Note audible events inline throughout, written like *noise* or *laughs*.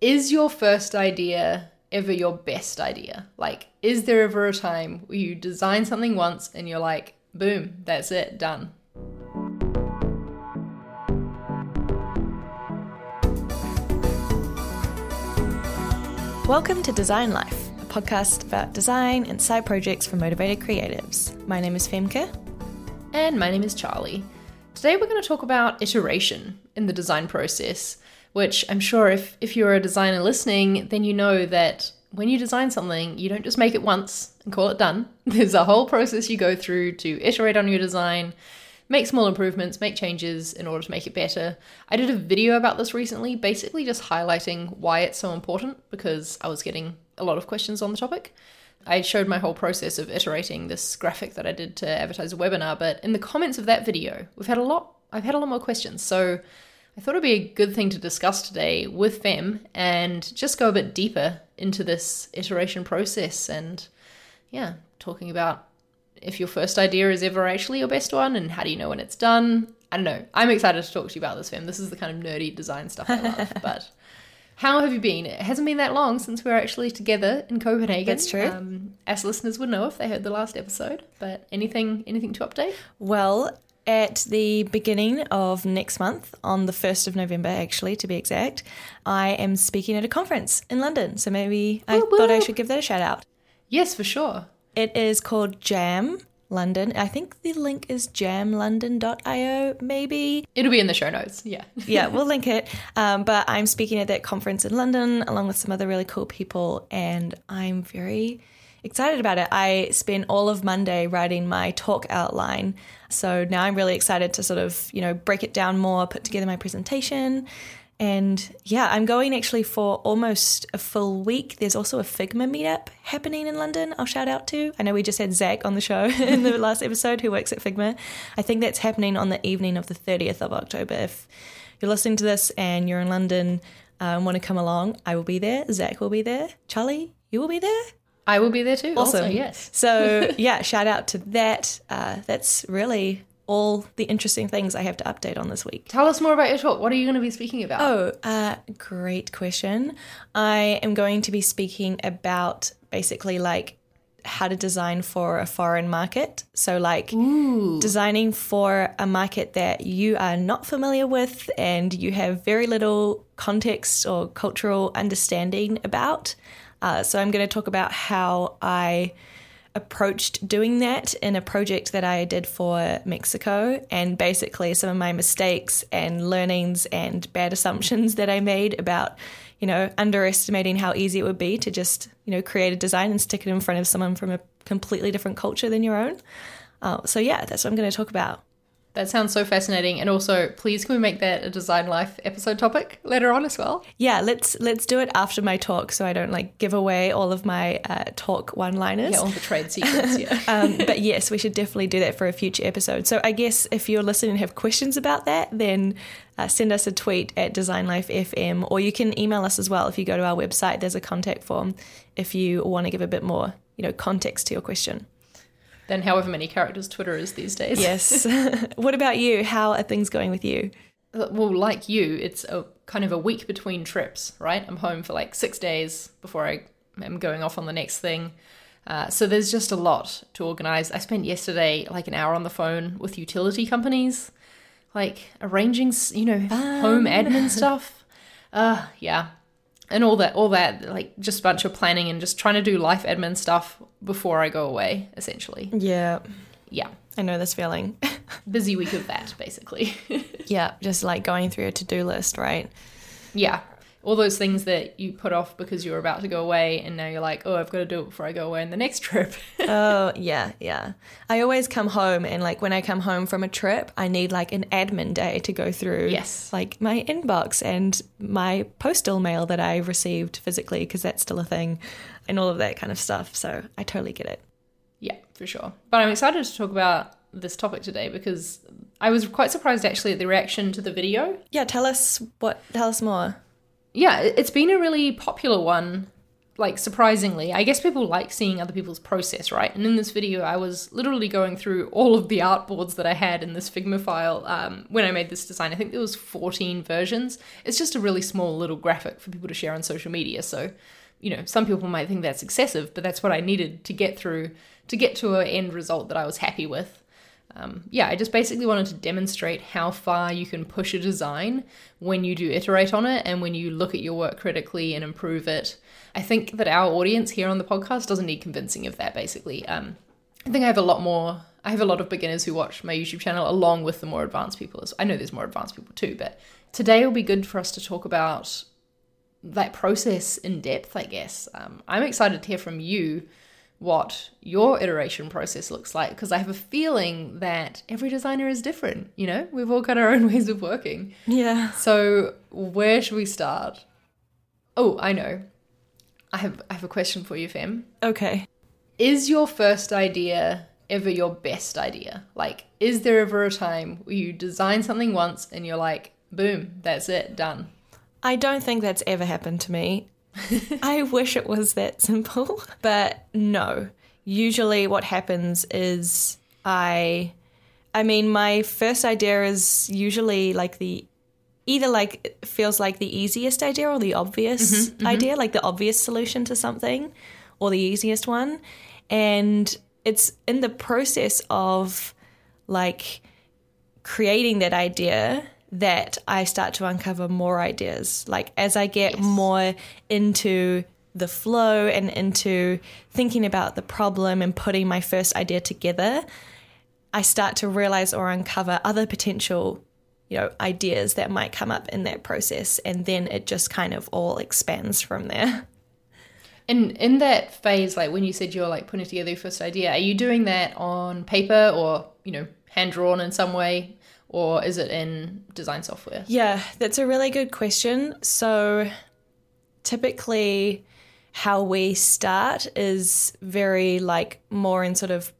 is your first idea ever your best idea? Like, is there ever a time where you design something once and you're like, boom, that's it, done? Welcome to Design Life, a podcast about design and side projects for motivated creatives. My name is Femke. And my name is Charlie. Today we're going to talk about iteration in the design process which I'm sure if, if you're a designer listening, then you know that when you design something, you don't just make it once and call it done. *laughs* There's a whole process you go through to iterate on your design, make small improvements, make changes in order to make it better. I did a video about this recently, basically just highlighting why it's so important because I was getting a lot of questions on the topic. I showed my whole process of iterating this graphic that I did to advertise a webinar, but in the comments of that video, we've had a lot I've had a lot more questions. So I thought it'd be a good thing to discuss today with them and just go a bit deeper into this iteration process and, yeah, talking about if your first idea is ever actually your best one and how do you know when it's done. I don't know. I'm excited to talk to you about this, Fem. This is the kind of nerdy design stuff I love. *laughs* but how have you been? It hasn't been that long since we were actually together in Copenhagen. That's true. Um, as listeners would know if they heard the last episode. But anything, anything to update? Well, at the beginning of next month, on the 1st of November, actually, to be exact, I am speaking at a conference in London. So maybe I thought I should give that a shout out. Yes, for sure. It is called Jam London. I think the link is jamlondon.io, maybe. It'll be in the show notes. Yeah. *laughs* yeah, we'll link it. Um, but I'm speaking at that conference in London along with some other really cool people, and I'm very excited about it. I spent all of Monday writing my talk outline. So now I'm really excited to sort of, you know, break it down more, put together my presentation. And yeah, I'm going actually for almost a full week. There's also a Figma meetup happening in London. I'll shout out to. I know we just had Zach on the show *laughs* in the last episode who works at Figma. I think that's happening on the evening of the 30th of October. If you're listening to this and you're in London um, and want to come along, I will be there. Zach will be there. Charlie, you will be there. I will be there too. Awesome. Also, yes. so *laughs* yeah, shout out to that. Uh, that's really all the interesting things I have to update on this week. Tell us more about your talk. What are you going to be speaking about? Oh, uh, great question. I am going to be speaking about basically like how to design for a foreign market. So, like Ooh. designing for a market that you are not familiar with and you have very little context or cultural understanding about. Uh, so I'm going to talk about how I approached doing that in a project that I did for Mexico and basically some of my mistakes and learnings and bad assumptions that I made about, you know, underestimating how easy it would be to just, you know, create a design and stick it in front of someone from a completely different culture than your own. Uh, so yeah, that's what I'm going to talk about. That sounds so fascinating. And also, please can we make that a design life episode topic later on as well? Yeah, let's let's do it after my talk, so I don't like give away all of my uh, talk one liners. Yeah, all the trade secrets. Yeah. *laughs* um, but yes, we should definitely do that for a future episode. So I guess if you're listening and have questions about that, then uh, send us a tweet at Design Life FM, or you can email us as well. If you go to our website, there's a contact form if you want to give a bit more, you know, context to your question than however many characters Twitter is these days. Yes. *laughs* *laughs* what about you? How are things going with you? Uh, well, like you, it's a kind of a week between trips, right? I'm home for like six days before I am going off on the next thing. Uh, so there's just a lot to organize. I spent yesterday like an hour on the phone with utility companies, like arranging, you know, Fun. home admin *laughs* stuff. Uh, yeah, and all that, all that, like just a bunch of planning and just trying to do life admin stuff before I go away, essentially. Yeah. Yeah. I know this feeling. *laughs* Busy week of that, basically. *laughs* yeah, just like going through a to do list, right? Yeah all those things that you put off because you were about to go away and now you're like oh i've got to do it before i go away on the next *laughs* trip. Oh yeah yeah. I always come home and like when i come home from a trip i need like an admin day to go through yes. like my inbox and my postal mail that i received physically because that's still a thing and all of that kind of stuff. So i totally get it. Yeah for sure. But i'm excited to talk about this topic today because i was quite surprised actually at the reaction to the video. Yeah tell us what tell us more yeah, it's been a really popular one. like surprisingly, I guess people like seeing other people's process, right? And in this video, I was literally going through all of the artboards that I had in this Figma file um, when I made this design. I think there was 14 versions. It's just a really small little graphic for people to share on social media. So, you know, some people might think that's excessive, but that's what I needed to get through to get to an end result that I was happy with um, yeah, I just basically wanted to demonstrate how far you can push a design when you do iterate on it and when you look at your work critically and improve it. I think that our audience here on the podcast doesn't need convincing of that, basically. Um, I think I have a lot more, I have a lot of beginners who watch my YouTube channel along with the more advanced people. I know there's more advanced people too, but today will be good for us to talk about that process in depth, I guess. Um, I'm excited to hear from you what your iteration process looks like because I have a feeling that every designer is different. You know, we've all got our own *laughs* ways of working. Yeah. So where should we start? Oh, I know. I have I have a question for you, Fem. Okay. Is your first idea ever your best idea? Like, is there ever a time where you design something once and you're like, boom, that's it, done? I don't think that's ever happened to me. *laughs* I wish it was that simple, *laughs* but no. Usually, what happens is I, I mean, my first idea is usually like the either like feels like the easiest idea or the obvious mm-hmm, mm-hmm. idea, like the obvious solution to something or the easiest one. And it's in the process of like creating that idea that I start to uncover more ideas. Like as I get yes. more into the flow and into thinking about the problem and putting my first idea together, I start to realize or uncover other potential, you know, ideas that might come up in that process and then it just kind of all expands from there. And in that phase, like when you said you're like putting together your first idea, are you doing that on paper or, you know, hand drawn in some way? Or is it in design software? Yeah, that's a really good question. So typically how we start is very like more in sort of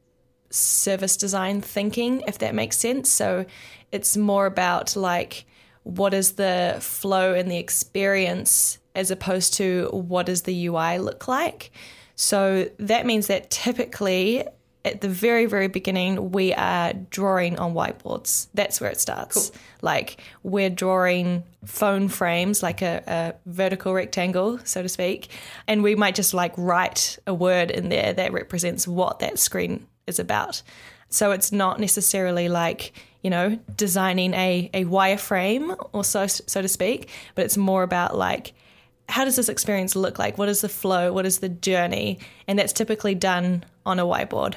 service design thinking if that makes sense. So it's more about like what is the flow and the experience as opposed to what does the UI look like. So that means that typically at the very very beginning we are drawing on whiteboards. That's where it starts. Cool. like we're drawing phone frames like a, a, vertical rectangle so to speak. And we might just like write a word in there that represents what that screen is about. So it's not necessarily like you know designing a, a wireframe or so so to speak but it's more about like how does this experience look like? What is the flow? What is the journey? And that's typically done on a whiteboard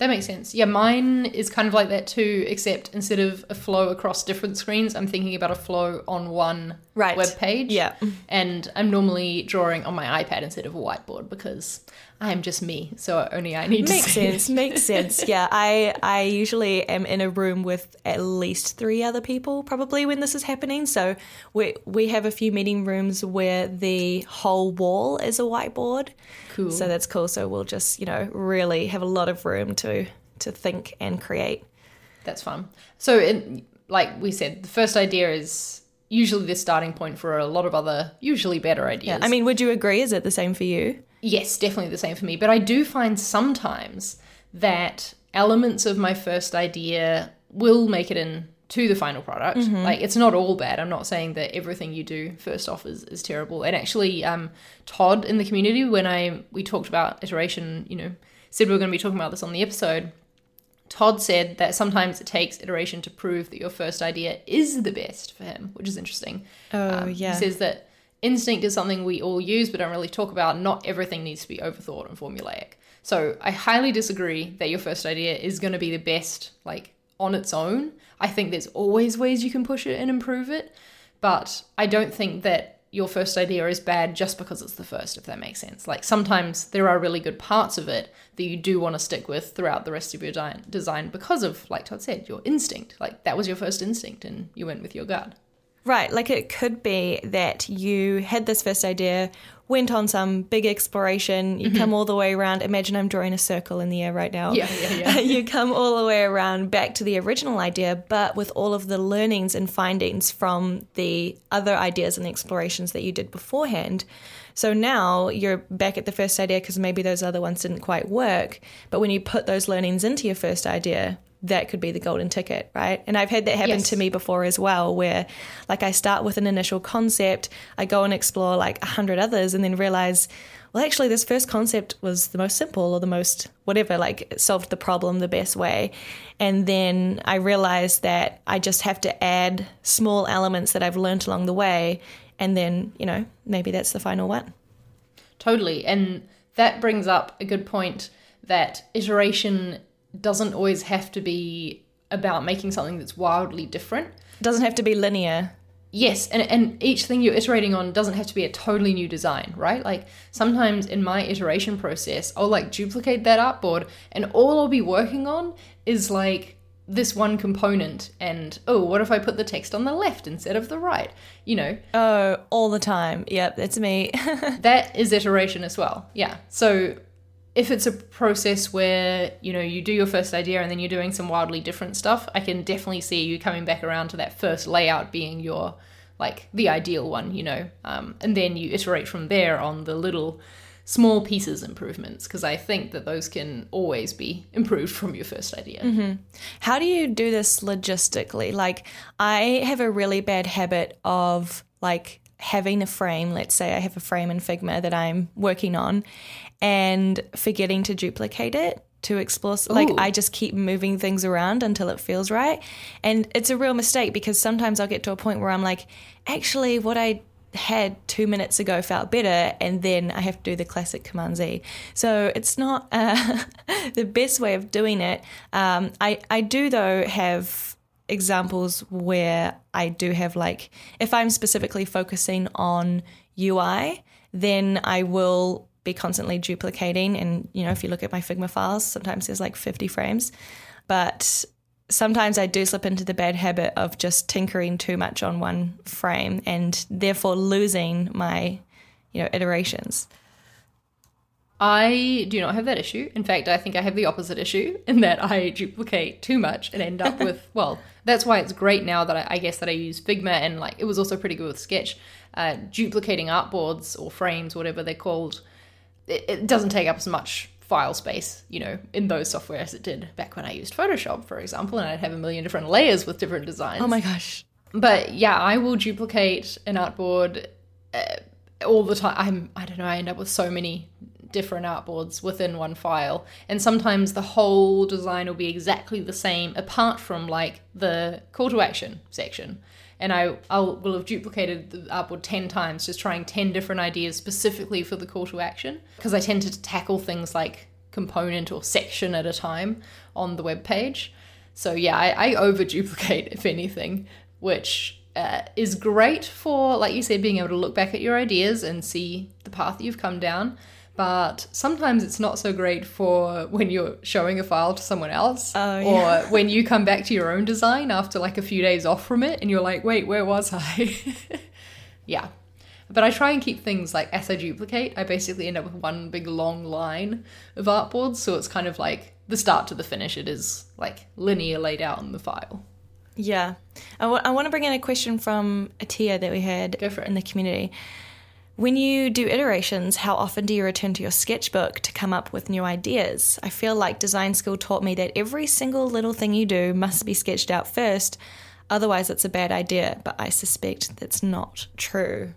that makes sense. Yeah, mine is kind of like that too, except instead of a flow across different screens, I'm thinking about a flow on one right. web page. Yeah. And I'm normally drawing on my iPad instead of a whiteboard because I am just me, so only I need makes to sense. It. makes *laughs* sense. Yeah, I I usually am in a room with at least three other people probably when this is happening. So we we have a few meeting rooms where the whole wall is a whiteboard. Cool. So that's cool. So we'll just you know really have a lot of room to to think and create. That's fun. So in, like we said, the first idea is usually the starting point for a lot of other usually better ideas. Yeah. I mean, would you agree? Is it the same for you? Yes, definitely the same for me. But I do find sometimes that elements of my first idea will make it in to the final product. Mm-hmm. Like it's not all bad. I'm not saying that everything you do first off is, is terrible. And actually, um, Todd in the community when I we talked about iteration, you know, said we were going to be talking about this on the episode. Todd said that sometimes it takes iteration to prove that your first idea is the best for him, which is interesting. Oh um, yeah. He says that instinct is something we all use but don't really talk about. Not everything needs to be overthought and formulaic. So I highly disagree that your first idea is going to be the best, like on its own. I think there's always ways you can push it and improve it, but I don't think that your first idea is bad just because it's the first, if that makes sense. Like sometimes there are really good parts of it that you do want to stick with throughout the rest of your design because of, like Todd said, your instinct. Like that was your first instinct and you went with your gut. Right. Like it could be that you had this first idea, went on some big exploration, you mm-hmm. come all the way around. Imagine I'm drawing a circle in the air right now. Yeah, yeah, yeah. *laughs* you come all the way around back to the original idea, but with all of the learnings and findings from the other ideas and explorations that you did beforehand. So now you're back at the first idea because maybe those other ones didn't quite work. But when you put those learnings into your first idea, that could be the golden ticket, right? And I've had that happen Yes. to me before as well, where like I start with an initial concept, I go and explore like a hundred others, and then realize, well, actually, this first concept was the most simple or the most whatever, like it solved the problem the best way. And then I realized that I just have to add small elements that I've learned along the way, and then you know maybe that's the final one. Totally. And that brings up a good point that iteration doesn't always have to be about making something that's wildly different. It doesn't have to be linear. Yes, and, and each thing you're iterating on doesn't have to be a totally new design, right? Like sometimes in my iteration process, I'll like duplicate that artboard and all I'll be working on is like this one component and oh, what if I put the text on the left instead of the right? You know, Oh, all the time. Yep, that's me. *laughs* that is iteration as well. Yeah. So if it's a process where, you know, you do your first idea and then you're doing some wildly different stuff, I can definitely see you coming back around to that first layout being your like the ideal one, you know. Um, and then you iterate from there on the little small pieces improvements because I think that those can always be improved from your first idea. How do you do this logistically? Like, I have a really bad habit of like having a frame. Let's say I have a frame in Figma that I'm working on and forgetting to duplicate it to explore. Like, Ooh. I just keep moving things around until it feels right. And it's a real mistake because sometimes I'll get to a point where I'm like, actually, what I had two minutes ago felt better, and then I have to do the classic Command Z. So it's not *laughs* uh, the best way of doing it. Um, I I do though have examples where I do have like if I'm specifically focusing on UI, then I will be constantly duplicating. And you know, if you look at my Figma files, sometimes there's like 50 frames, but sometimes I do slip into the bad habit of just tinkering too much on one frame and therefore losing my, you know, iterations. I do not have that issue. In fact, I think I have the opposite issue in that I duplicate too much and end up *laughs* with, well, that's why it's great now that I, I guess that I use Figma and like it was also pretty good with Sketch. Uh, duplicating artboards or frames, whatever they're called, it, it doesn't take up as much file space, you know, in those software as it did back when I used Photoshop, for example, and I'd have a million different layers with different designs. Oh my gosh. But yeah, I will duplicate an artboard uh, all the time. I'm I don't know. I end up with so many different artboards within one file, and sometimes the whole design will be exactly the same, apart from like the call to action section. And I I'll, will have duplicated the artboard ten times, just trying ten different ideas specifically for the call to action, because I tend to tackle things like component or section at a time on the web page. So yeah, I, I over duplicate if anything, which uh, is great for, like you said, being able to look back at your ideas and see the path that you've come down. But sometimes it's not so great for when you're showing a file to someone else, Oh, yeah. or when you come back to your own design after like a few days off from it, and you're like, "Wait, where was I?" *laughs* yeah, but I try and keep things like as I duplicate, I basically end up with one big long line of artboards, so it's kind of like the start to the finish. It is like linear laid out in the file. Yeah. I want to bring in a question from Atia that we had Go for it. in the community. When you do iterations, how often do you return to your sketchbook to come up with new ideas? I feel like design school taught me that every single little thing you do must be sketched out first, otherwise, it's a bad idea, but I suspect that's not true.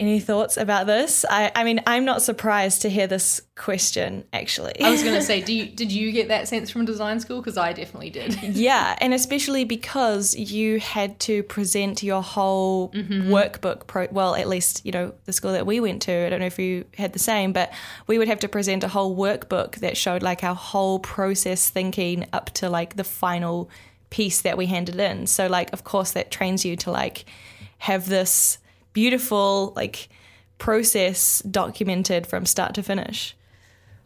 Any thoughts about this? I, I mean, I'm not surprised to hear this question, actually. I was gonna *laughs* say, do you, did you get that sense from design school? Because I definitely did. *laughs* Yeah, and especially because you had to present your whole mm-hmm. workbook. Pro- well, at least you know the school that we went to. I don't know if you had the same, but we would have to present a whole workbook that showed like our whole process thinking up to like the final piece that we handed in. So like, of course, that trains you to like have this beautiful like process documented from start to finish.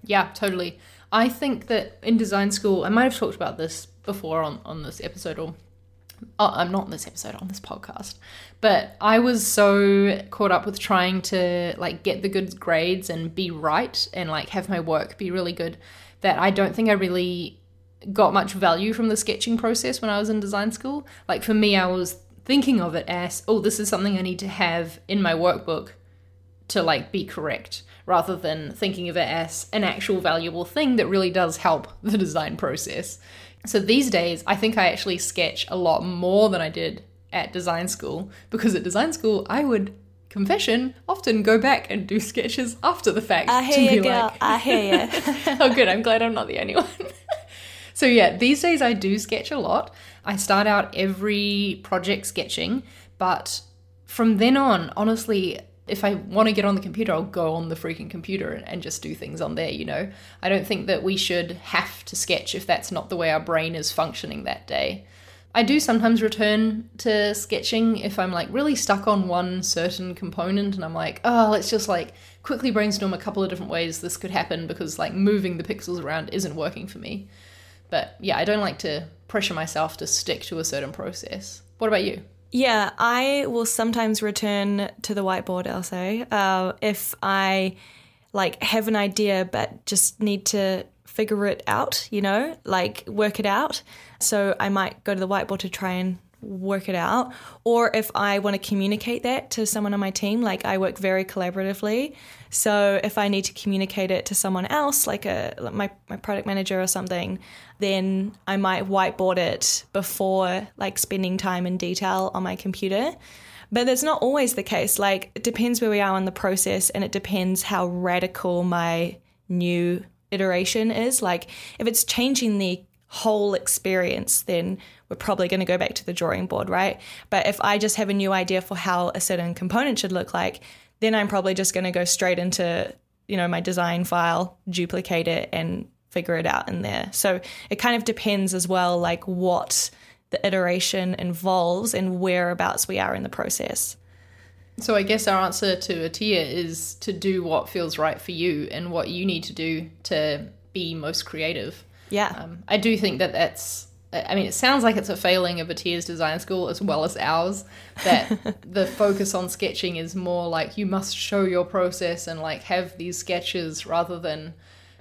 Yeah, totally. I think that in design school, I might have talked about this before on, on this episode or oh, I'm not this episode on this podcast, but I was so caught up with trying to like get the good grades and be right and like have my work be really good that I don't think I really got much value from the sketching process when I was in design school. Like for me, I was thinking of it as, oh, this is something I need to have in my workbook to like be correct rather than thinking of it as an actual valuable thing that really does help *laughs* the design process. So these days, I think I actually sketch a lot more than I did at design school because at design school, I would confession often go back and do sketches after the fact. I hear you, girl. Like, I hear you. *laughs* oh, good. I'm glad I'm not the only *laughs* one. so yeah, these days I do sketch a lot. I start out every project sketching, but from then on, honestly, if I want to get on the computer, I'll go on the freaking computer and just do things on there, you know? I don't think that we should have to sketch if that's not the way our brain is functioning that day. I do sometimes return to sketching if I'm like really stuck on one certain component and I'm like, oh, let's just like quickly brainstorm a couple of different ways this could happen because like moving the pixels around isn't working for me. But yeah, I don't like to pressure myself to stick to a certain process. What about you? Yeah, I will sometimes return to the whiteboard, I'll say, uh, if I like have an idea but just need to figure it out, you know, like work it out. So I might go to the whiteboard to try and work it out. Or if I want to communicate that to someone on my team, like I work very collaboratively. So if I need to communicate it to someone else, like a like my, my product manager or something, then I might whiteboard it before like spending time in detail on my computer. But that's not always the case. Like it depends where we are in the process and it depends how radical my new iteration is. Like if it's changing the whole experience, then we're probably going to go back to the drawing board, right? But if I just have a new idea for how a certain component should look like, then I'm probably just going to go straight into, you know, my design file, duplicate it and figure it out in there. So it kind of depends as well like what the iteration involves and whereabouts we are in the process. So I guess our answer to Atia is to do what feels right for you and what you need to do to be most creative. Yeah. Um, I do think that that's. I mean, it sounds like it's a failing of Atia's design school as well as ours. That *laughs* the focus on sketching is more like you must show your process and like have these sketches rather than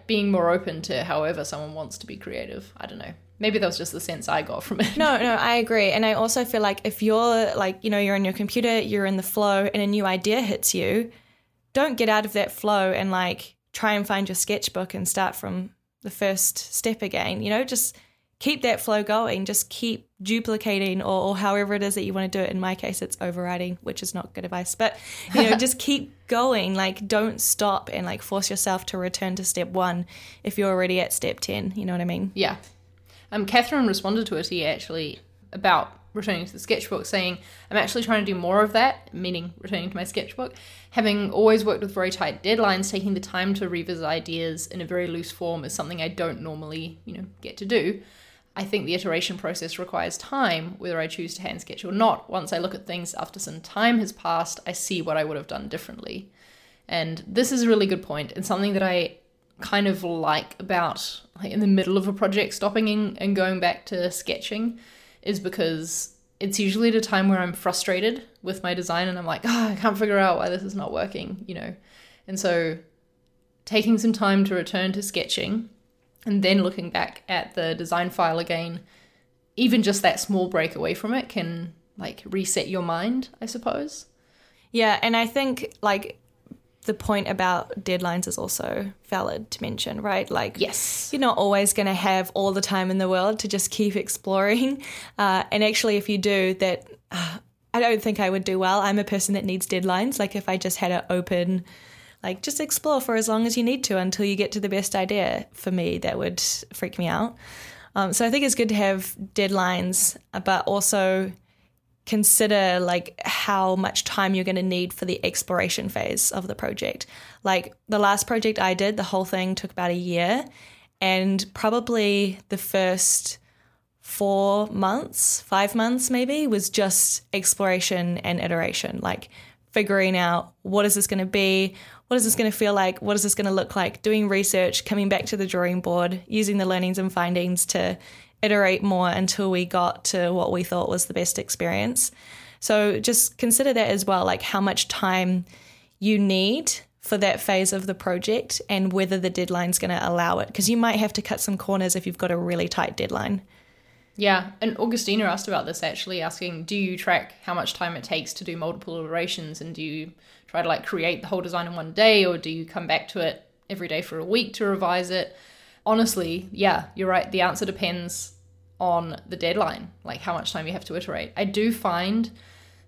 being more open to however someone wants to be creative. I don't know. Maybe that was just the sense I got from it. No, *laughs* no, I agree. And I also feel like if you're like, you know, you're on your computer, you're in the flow, and a new idea hits you, don't get out of that flow and like try and find your sketchbook and start from the first step again. You know, just keep that flow going. Just keep duplicating or, or, however it is that you want to do it. In my case, it's overriding, which is not good advice. But, you know, *laughs* just keep going. Like, don't stop and like force yourself to return to step one if you're already at step 10. You know what I mean? Yeah. Um, Catherine responded to it here actually about returning to the sketchbook, saying, I'm actually trying to do more of that, meaning returning to my sketchbook. Having always worked with very tight deadlines, taking the time to revisit ideas in a very loose form is something I don't normally, you know, get to do. I think the iteration process requires time, whether I choose to hand sketch or not. Once I look at things after some time has passed, I see what I would have done differently. And this is a really good point and something that I kind of like about like in the middle of a project stopping and, and going back to sketching is because it's usually at a time where I'm frustrated with my design and I'm like, oh, I can't figure out why this is not working, you know. And so taking some time to return to sketching and then looking back at the design file again, even just that small break away from it can like reset your mind, I suppose. Yeah, and I think like the point about deadlines is also valid to mention, right? Like, yes, you're not always going to have all the time in the world to just keep *laughs* exploring. Uh, and actually, if you do, that uh, I don't think I would do well. I'm a person that needs deadlines. Like, if I just had an open, like, just explore for as long as you need to until you get to the best idea, for me, that would freak me out. Um, so I think it's good to have deadlines, but also consider like how much time you're going to need for the exploration phase of the project. Like the last project I did, the whole thing took about a year and probably the first 4 months, 5 months maybe was just exploration and iteration, like figuring out what is this going to be? What is this going to feel like? What is this going to look like? Doing research, coming back to the drawing board, using the learnings and findings to iterate more until we got to what we thought was the best experience. So just consider that as well, like how much time you need for that phase of the project and whether the deadline's going to allow it. Because you might have to cut some corners if you've got a really tight deadline. Yeah, and Augustina asked about this actually, asking, do you track how much time it takes to do multiple iterations, and do you try to like create the whole design in one day, or do you come back to it every day for a week to revise it? Honestly, yeah, you're right. The answer depends on the deadline, like how much time you have to iterate. I do find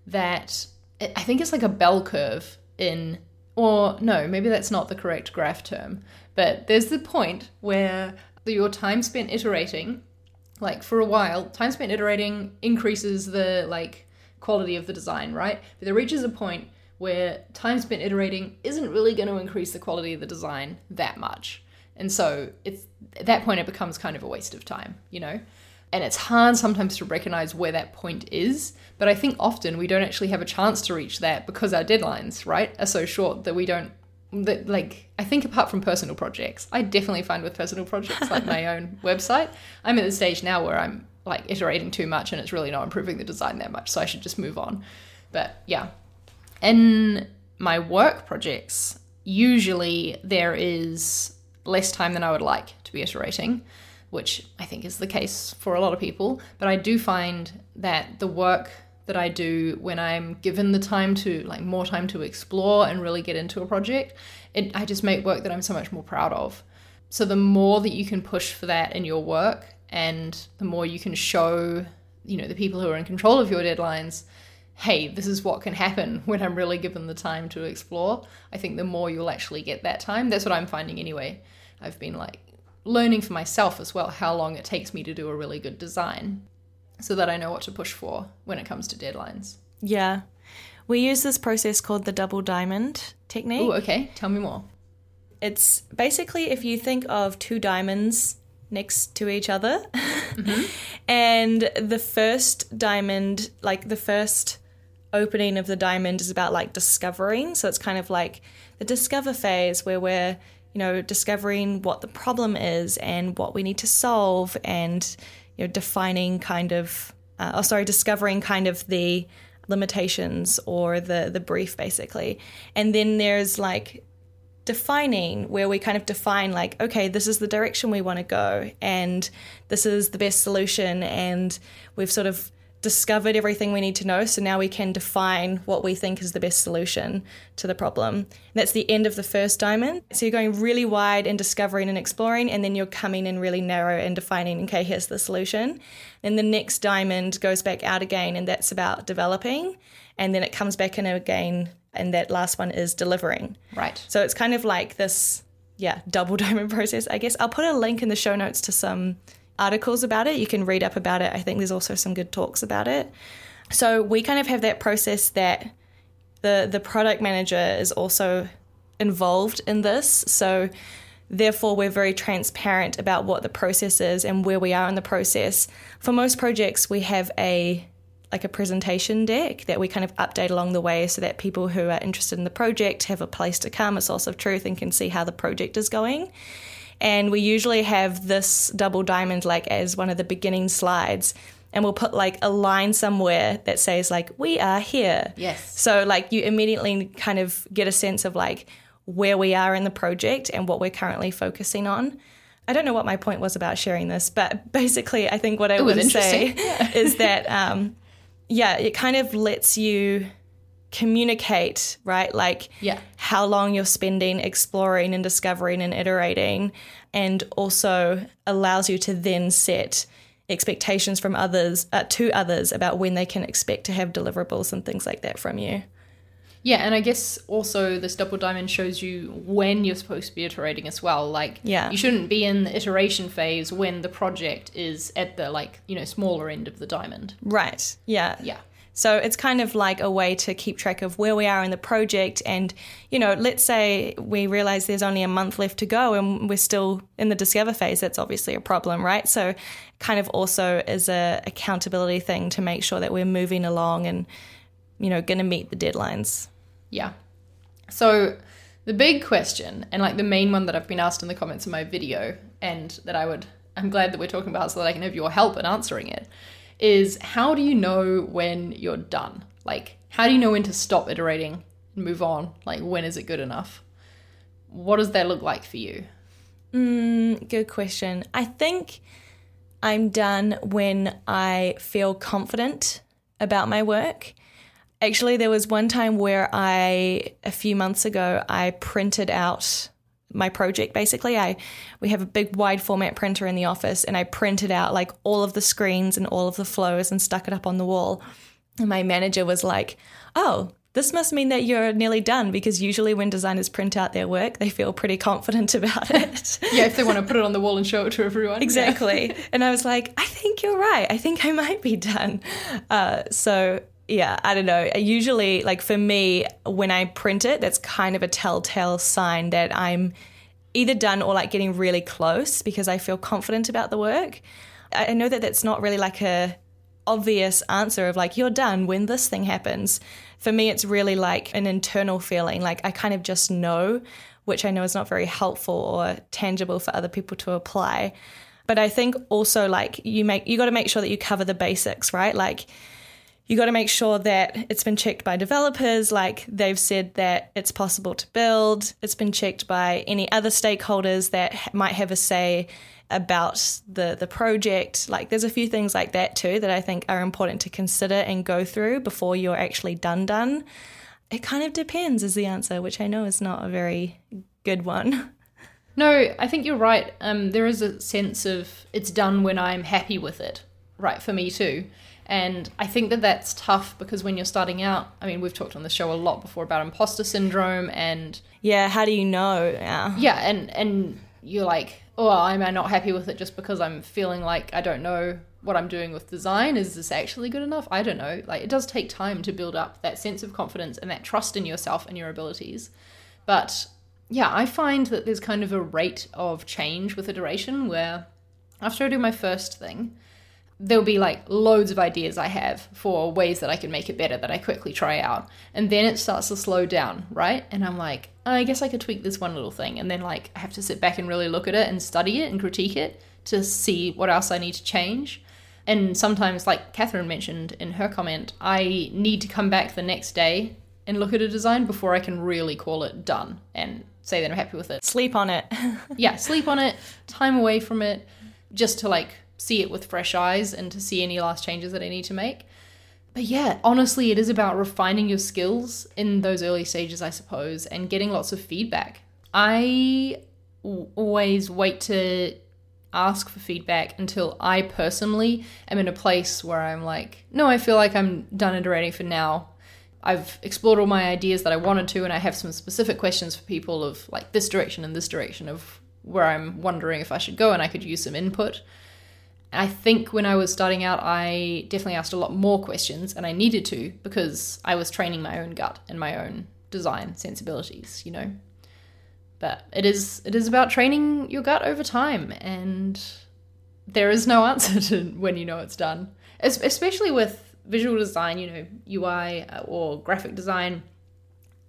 that it, I think it's like a bell curve in, or no, maybe that's not the correct graph term, but there's the point where your time spent iterating like for a while, time spent iterating increases the like quality of the design, right? But there reaches a point where time spent iterating isn't really going to increase the quality of the design that much. And so it's at that point it becomes kind of a waste of time, you know? And it's hard sometimes to recognize where that point is, but I think often we don't actually have a chance to reach that because our deadlines, right, are so short that we don't that like I think apart from personal projects, I definitely find with personal projects like my *laughs* own website, I'm at the stage now where I'm like iterating too much and it's really not improving the design that much, so I should just move on. But yeah. In my work projects, usually there is less time than I would like to be iterating, which I think is the case for a lot of people, but I do find that the work that I do when I'm given the time to like more time to explore and really get into a project, it I just make work that I'm so much more proud of. So the more that you can push for that in your work and the more you can show, you know, the people who are in control of your deadlines, hey, this is what can happen *laughs* when I'm really given the time to explore. I think the more you'll actually get that time. That's what I'm finding anyway. I've been like learning for myself as well how long it takes me to do a really good design so that I know what to push for when it comes to deadlines. Yeah. We use this process called the double diamond technique. Oh, okay. Tell me more. It's basically if you think of two diamonds next to each other, mm-hmm. *laughs* and the first diamond, like the first opening of the diamond, is about like discovering. So it's kind of like the discover phase where we're, you know, discovering what the problem is and what we need to solve and you know, defining kind of, uh, oh, sorry, discovering kind of the limitations or the the brief basically, and then there's like defining where we kind of define like okay this is the direction we want to go and this is the best solution and we've sort of discovered everything we need to know. So now we can define what we think is the best solution to the problem. And that's the end of the first diamond. So you're going really wide and discovering and exploring, and then you're coming in really narrow and defining, okay, here's the solution. Then the next diamond goes back out again, and that's about developing. And then it comes back in again, and that last one is delivering. Right. So it's kind of like this, yeah, double *laughs* diamond process, I guess. I'll put a link in the show notes to some articles about it. You can read up about it. I think there's also some good talks about it. So we kind of have that process that the the product manager is also involved in this. So therefore we're very transparent about what the process is and where we are in the process. For most projects we have a like a presentation deck that we kind of update along the way so that people who are interested in the project have a place to come, a source of truth and can see how the project is going. And we usually have this double diamond like as one of the beginning slides. And we'll put like a line somewhere that says like we are here. Yes. So like you immediately kind of get a sense of like where we are in the project and what we're currently focusing on. I don't know what my point was about sharing this, but *laughs* basically, I think what I would say yeah. *laughs* is that, um, yeah, it kind of lets you communicate, right? Like yeah. how long you're spending exploring and discovering and iterating, and also allows you to then set expectations from others uh, to others about when they can expect to have deliverables and things like that from you. Yeah, and I guess also this double diamond shows you when you're supposed to be iterating as well. Like, yeah. you shouldn't be in the iteration phase when the project is at the like you know smaller end of the diamond. Right. Yeah. Yeah. So it's kind of like a way to keep track of where we are in the project. And, you know, let's say we realize there's only a month left to go and we're still in the discover phase. That's obviously a problem, right? So, kind of also is a accountability thing to make sure that we're moving along and, you know, going to meet the deadlines. Yeah. So, the big question, and like the main one that I've been asked in the comments of my video, and that I would I'm glad that we're talking about so that I can have your help in answering it, is how do you know when you're done? Like, how do you know when to stop iterating and move on? Like, when is it good enough? What does that look like for you? Mm, good question. I think I'm done when I feel confident about my work. Actually, there was one time where I, a few months ago, I printed out my project basically i we have a big wide format printer in the office and i printed out like all of the screens and all of the flows and stuck it up on the wall and my manager was like oh this must mean that you're nearly done because usually when designers print out their work, they feel pretty confident *laughs* about it. yeah, if they want to put it on the wall and show it to everyone. Exactly. Yeah. and I was like, I think you're right. I think I might be done. Uh, so yeah, I don't know. Usually, like for me, when I print it, that's kind of a telltale sign that I'm either done or like getting really close because I feel confident about the work. I know that that's not really like a obvious answer of like you're done when this thing happens. For me, it's really like an internal feeling. Like I kind of just know, which I know is not very helpful or tangible for other people to apply. But I think also like you make you got to make sure that you cover the basics, right? Like you got to make sure that it's been checked by developers, like they've said that it's possible to build. It's been checked by any other stakeholders that might have a say about the the project. Like there's a few things like that too that I think are important to consider and go through before you're actually done done. It kind of depends is the answer, which I know is not a very good one. *laughs* No, I think you're right. Um, there is a sense of it's done when I'm happy with it. Right, for me too. And I think that that's tough because when you're starting out, I mean, we've talked on the show a lot before about imposter syndrome and yeah, how do you know? Yeah, yeah, and and you're like, oh, am I not happy with it just because I'm feeling like I don't know what I'm doing with design? Is this actually good enough? I don't know. Like, it does take time to build up that sense of confidence and that trust in yourself and your abilities. But yeah, I find that there's kind of a rate of change with iteration where after I do my first thing, there'll be like loads of ideas I have for ways that I can make it better that I quickly try out. And then it starts to slow down, right? And I'm like, I guess I could tweak this one little thing. And then like I have to sit back and really look at it and study it and critique it to see what else I need to change. And sometimes, like Catherine mentioned in her comment, I need to come back the next day and look at a design before I can really call it done and say that I'm happy with it. Sleep on it. *laughs* yeah, sleep on it, time away from it, just to like see it with fresh eyes and to see any last changes that I need to make. But yeah, honestly, it is about refining your skills in those early stages, I suppose, and getting lots of feedback. I always wait to ask for feedback until I personally am in a place where I'm like, no, I feel like I'm done iterating for now. I've explored all my ideas that I wanted to, and I have some specific questions for people of like this direction and this direction of where I'm wondering if I should go, and I could use some input. I think when I was starting out, I definitely asked a lot more questions, and I needed to because I was training my own gut and my own design sensibilities, you know. But it is it is about training your gut over time, and there is no *laughs* answer to when you know it's done. Especially with visual design, you know, UI uh, or graphic design.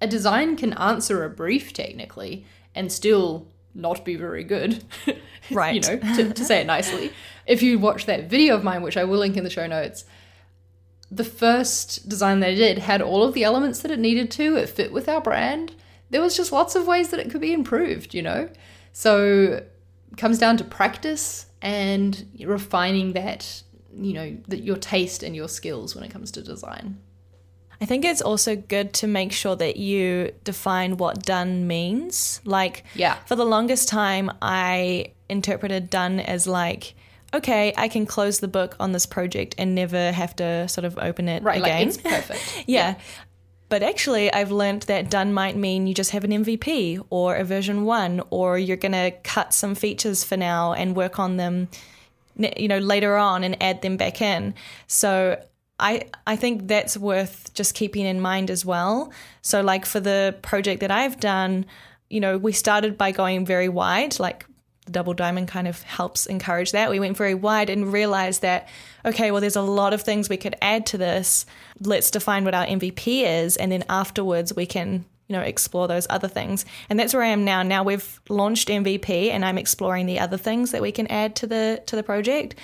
A design can answer a brief technically and still not be very good. *laughs* Right. you know, to, to say it nicely. If you watch that video of mine, which I will link in the show notes, the first design that I did had all of the elements that it needed to. It fit with our brand. There was just lots of ways that it could be improved, you know? So it comes down to practice and refining that, you know, that your taste and your skills when it comes to design. I think it's also good to make sure that you define what done means. Like, yeah. for the longest time, I interpreted done as like, okay, I can close the book on this project and never have to sort of open it right, again. Like it's perfect. yeah. *laughs* yeah. But actually, I've learned that done might mean you just have an MVP or a version one, or you're going to cut some features for now and work on them, you know, later on and add them back in. So I I think that's worth just keeping in mind as well. So like for the project that I've done, you know, we started by going very wide, like the double diamond kind of helps encourage that. We went very wide and realized that, okay, well, there's a lot of things we could add to this. Let's define what our MVP is. And then afterwards, we can you know, explore those other things. And that's where I am now. Now we've launched MVP and I'm exploring the other things that we can add to the to the project.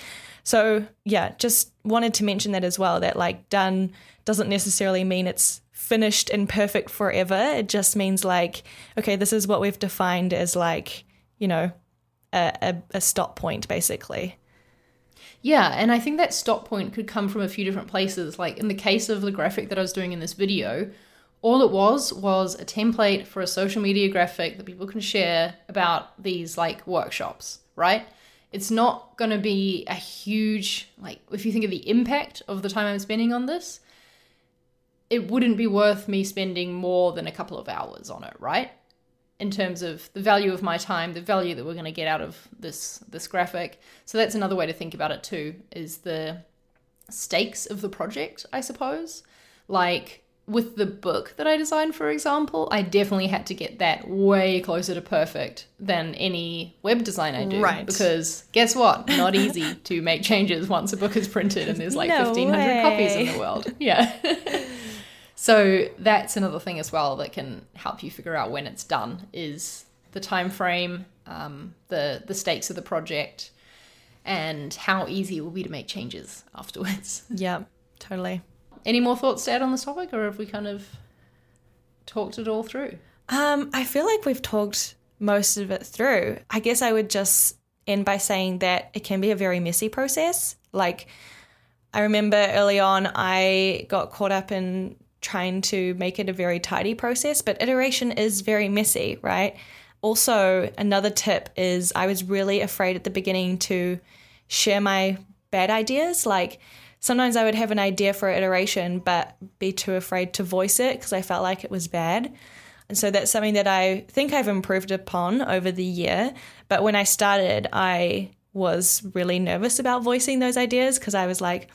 So, yeah, just wanted to mention that as well that like done doesn't necessarily mean it's finished and perfect forever. It just means like, okay, this is what we've defined as like, you know, a, a, a stop point basically. Yeah, and I think that stop point could come from a few different places. Like in the case of the graphic that I was doing in this video, all it was was a template for a social media graphic that people can share about these like workshops, right? It's not going to be a huge, like, if you think of the impact of the time I'm spending on this, it wouldn't be worth me spending more than a couple of hours on it, right? In terms of the value of my time, the value that we're going to get out of this this graphic. So that's another way to think about it too, is the stakes of the project, I suppose. Like with the book that I designed, for example, I definitely had to get that way closer to perfect than any web design I do. Right. Because guess what? Not easy *laughs* to make changes once a book is printed and there's like No 1,500 copies in the world. *laughs* Yeah. so that's another thing as well that can help you figure out when it's done is the time frame, um, the the stakes of the project, and how easy it will be to make changes afterwards. *laughs* Yeah, totally. Any more thoughts to add on this topic, or have we kind of talked it all through? Um, I feel like we've talked most of it through. I guess I would just end by saying that it can be a very messy process. Like, I remember early on, I got caught up in trying to make it a very tidy process, but iteration is very messy, right? Also, another tip is I was really afraid at the beginning to share my bad ideas. Like, sometimes I would have an idea for iteration, but be too afraid to voice it because I felt like it was bad. And so that's something that I think I've improved upon over the year. But when I started, I was really nervous about voicing those ideas because I was like,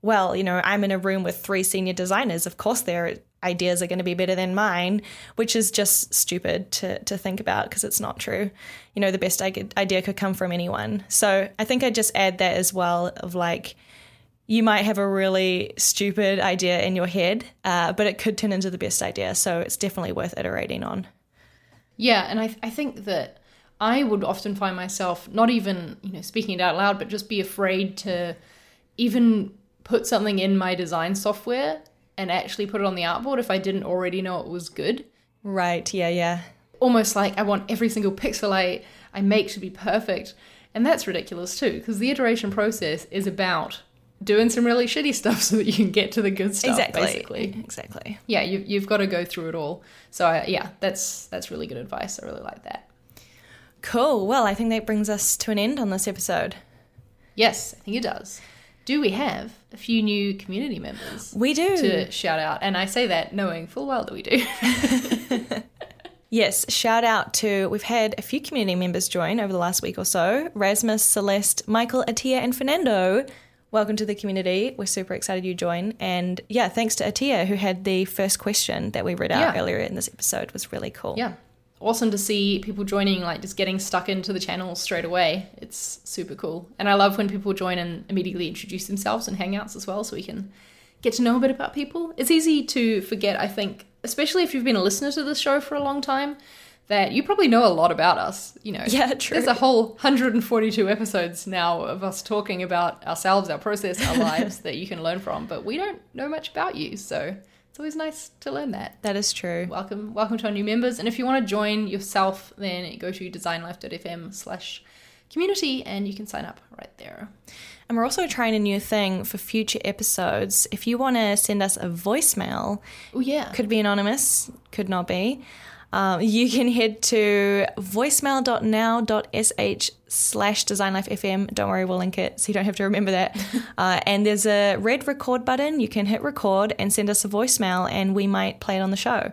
well, you know, I'm in a room with three senior designers. Of course, their ideas are going to be better than mine, which is just stupid to, to think about because it's not true. You know, the best idea could come from anyone. So I think I just add that as well of like, you might have a really stupid idea in your head, uh, but it could turn into the best idea. So it's definitely worth iterating on. Yeah, and I, I think that I would often find myself not even, you know, speaking it out loud, but just be afraid to even put something in my design software and actually put it on the artboard if I didn't already know it was good. Right. Yeah. Yeah. Almost like I want every single pixel I, I make to be perfect. And that's ridiculous too, because the iteration process is about doing some really shitty stuff *laughs* so that you can get to the good stuff, Exactly. basically. Exactly. Yeah, you, you've got to go through it all. So, I, yeah, that's that's really good advice. I really like that. Cool. Well, I think that brings us to an end on this episode. Yes, I think it does. Do we have a few new community members We do. to shout out? And I say that knowing full well that we do. *laughs* *laughs* Yes, shout out to we've had a few community members join over the last week or so. Rasmus, Celeste, Michael, Atia, and Fernando. Welcome to the community. We're super excited you join. And yeah, thanks to Atia who had the first question that we read out Yeah. earlier in this episode. It was really cool. yeah. Awesome to see people joining, like just getting stuck into the channel straight away. It's super cool. And I love when people join and immediately introduce themselves in Hangouts as well so we can get to know a bit about people. It's easy to forget, I think, especially if you've been a listener to this show for a long time, that you probably know a lot about us. You know, Yeah, true. There's a whole 142 episodes now of us talking about ourselves, our process, our *laughs* lives that you can learn from, but we don't know much about you. So it's always nice to learn that That is true. welcome welcome to our new members and if you want to join yourself then go to designlife.fm slash community and you can sign up right there And we're also trying a new thing for future episodes. If you want to send us a voicemail, oh yeah could be anonymous, could not be. Um, you can head to voicemail.now.sh slash designlifefm. Don't worry, we'll link it so you don't have to remember that. *laughs* uh, and there's a red record button. You can hit record and send us a voicemail, and we might play it on the show.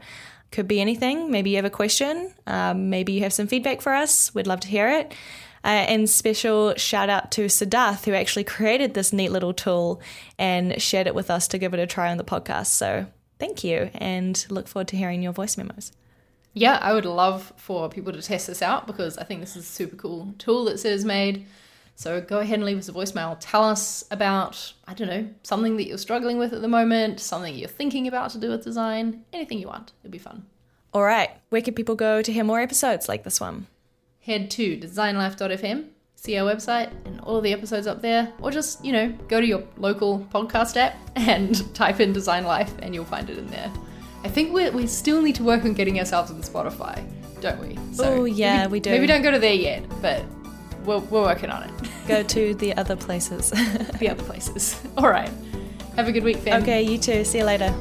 Could be anything. Maybe you have a question. Um, maybe you have some feedback for us. We'd love to hear it. Uh, and special shout out to Siddharth, who actually created this neat little tool and shared it with us to give it a try on the podcast. So thank you and look forward to hearing your voice memos. Yeah i would love for people to test this out because i think this is a super cool tool that Sid has made. So go ahead and leave us a voicemail. Tell us about i don't know something that you're struggling with at the moment something you're thinking about to do with design anything you want. It'd be fun. All right, where can people go to hear more episodes like this one? Head to designlife.fm, see our website and all the episodes up there, or just, you know, go to your local podcast app and *laughs* type in Design Life and you'll find it in there. I think we we still need to work on getting ourselves on Spotify, don't we? Oh, yeah, maybe, we do. Maybe don't go to there yet, but we're, we're working on it. Go to the other places. *laughs* the other places. All right. Have a good week, fam. okay, you too. See you later.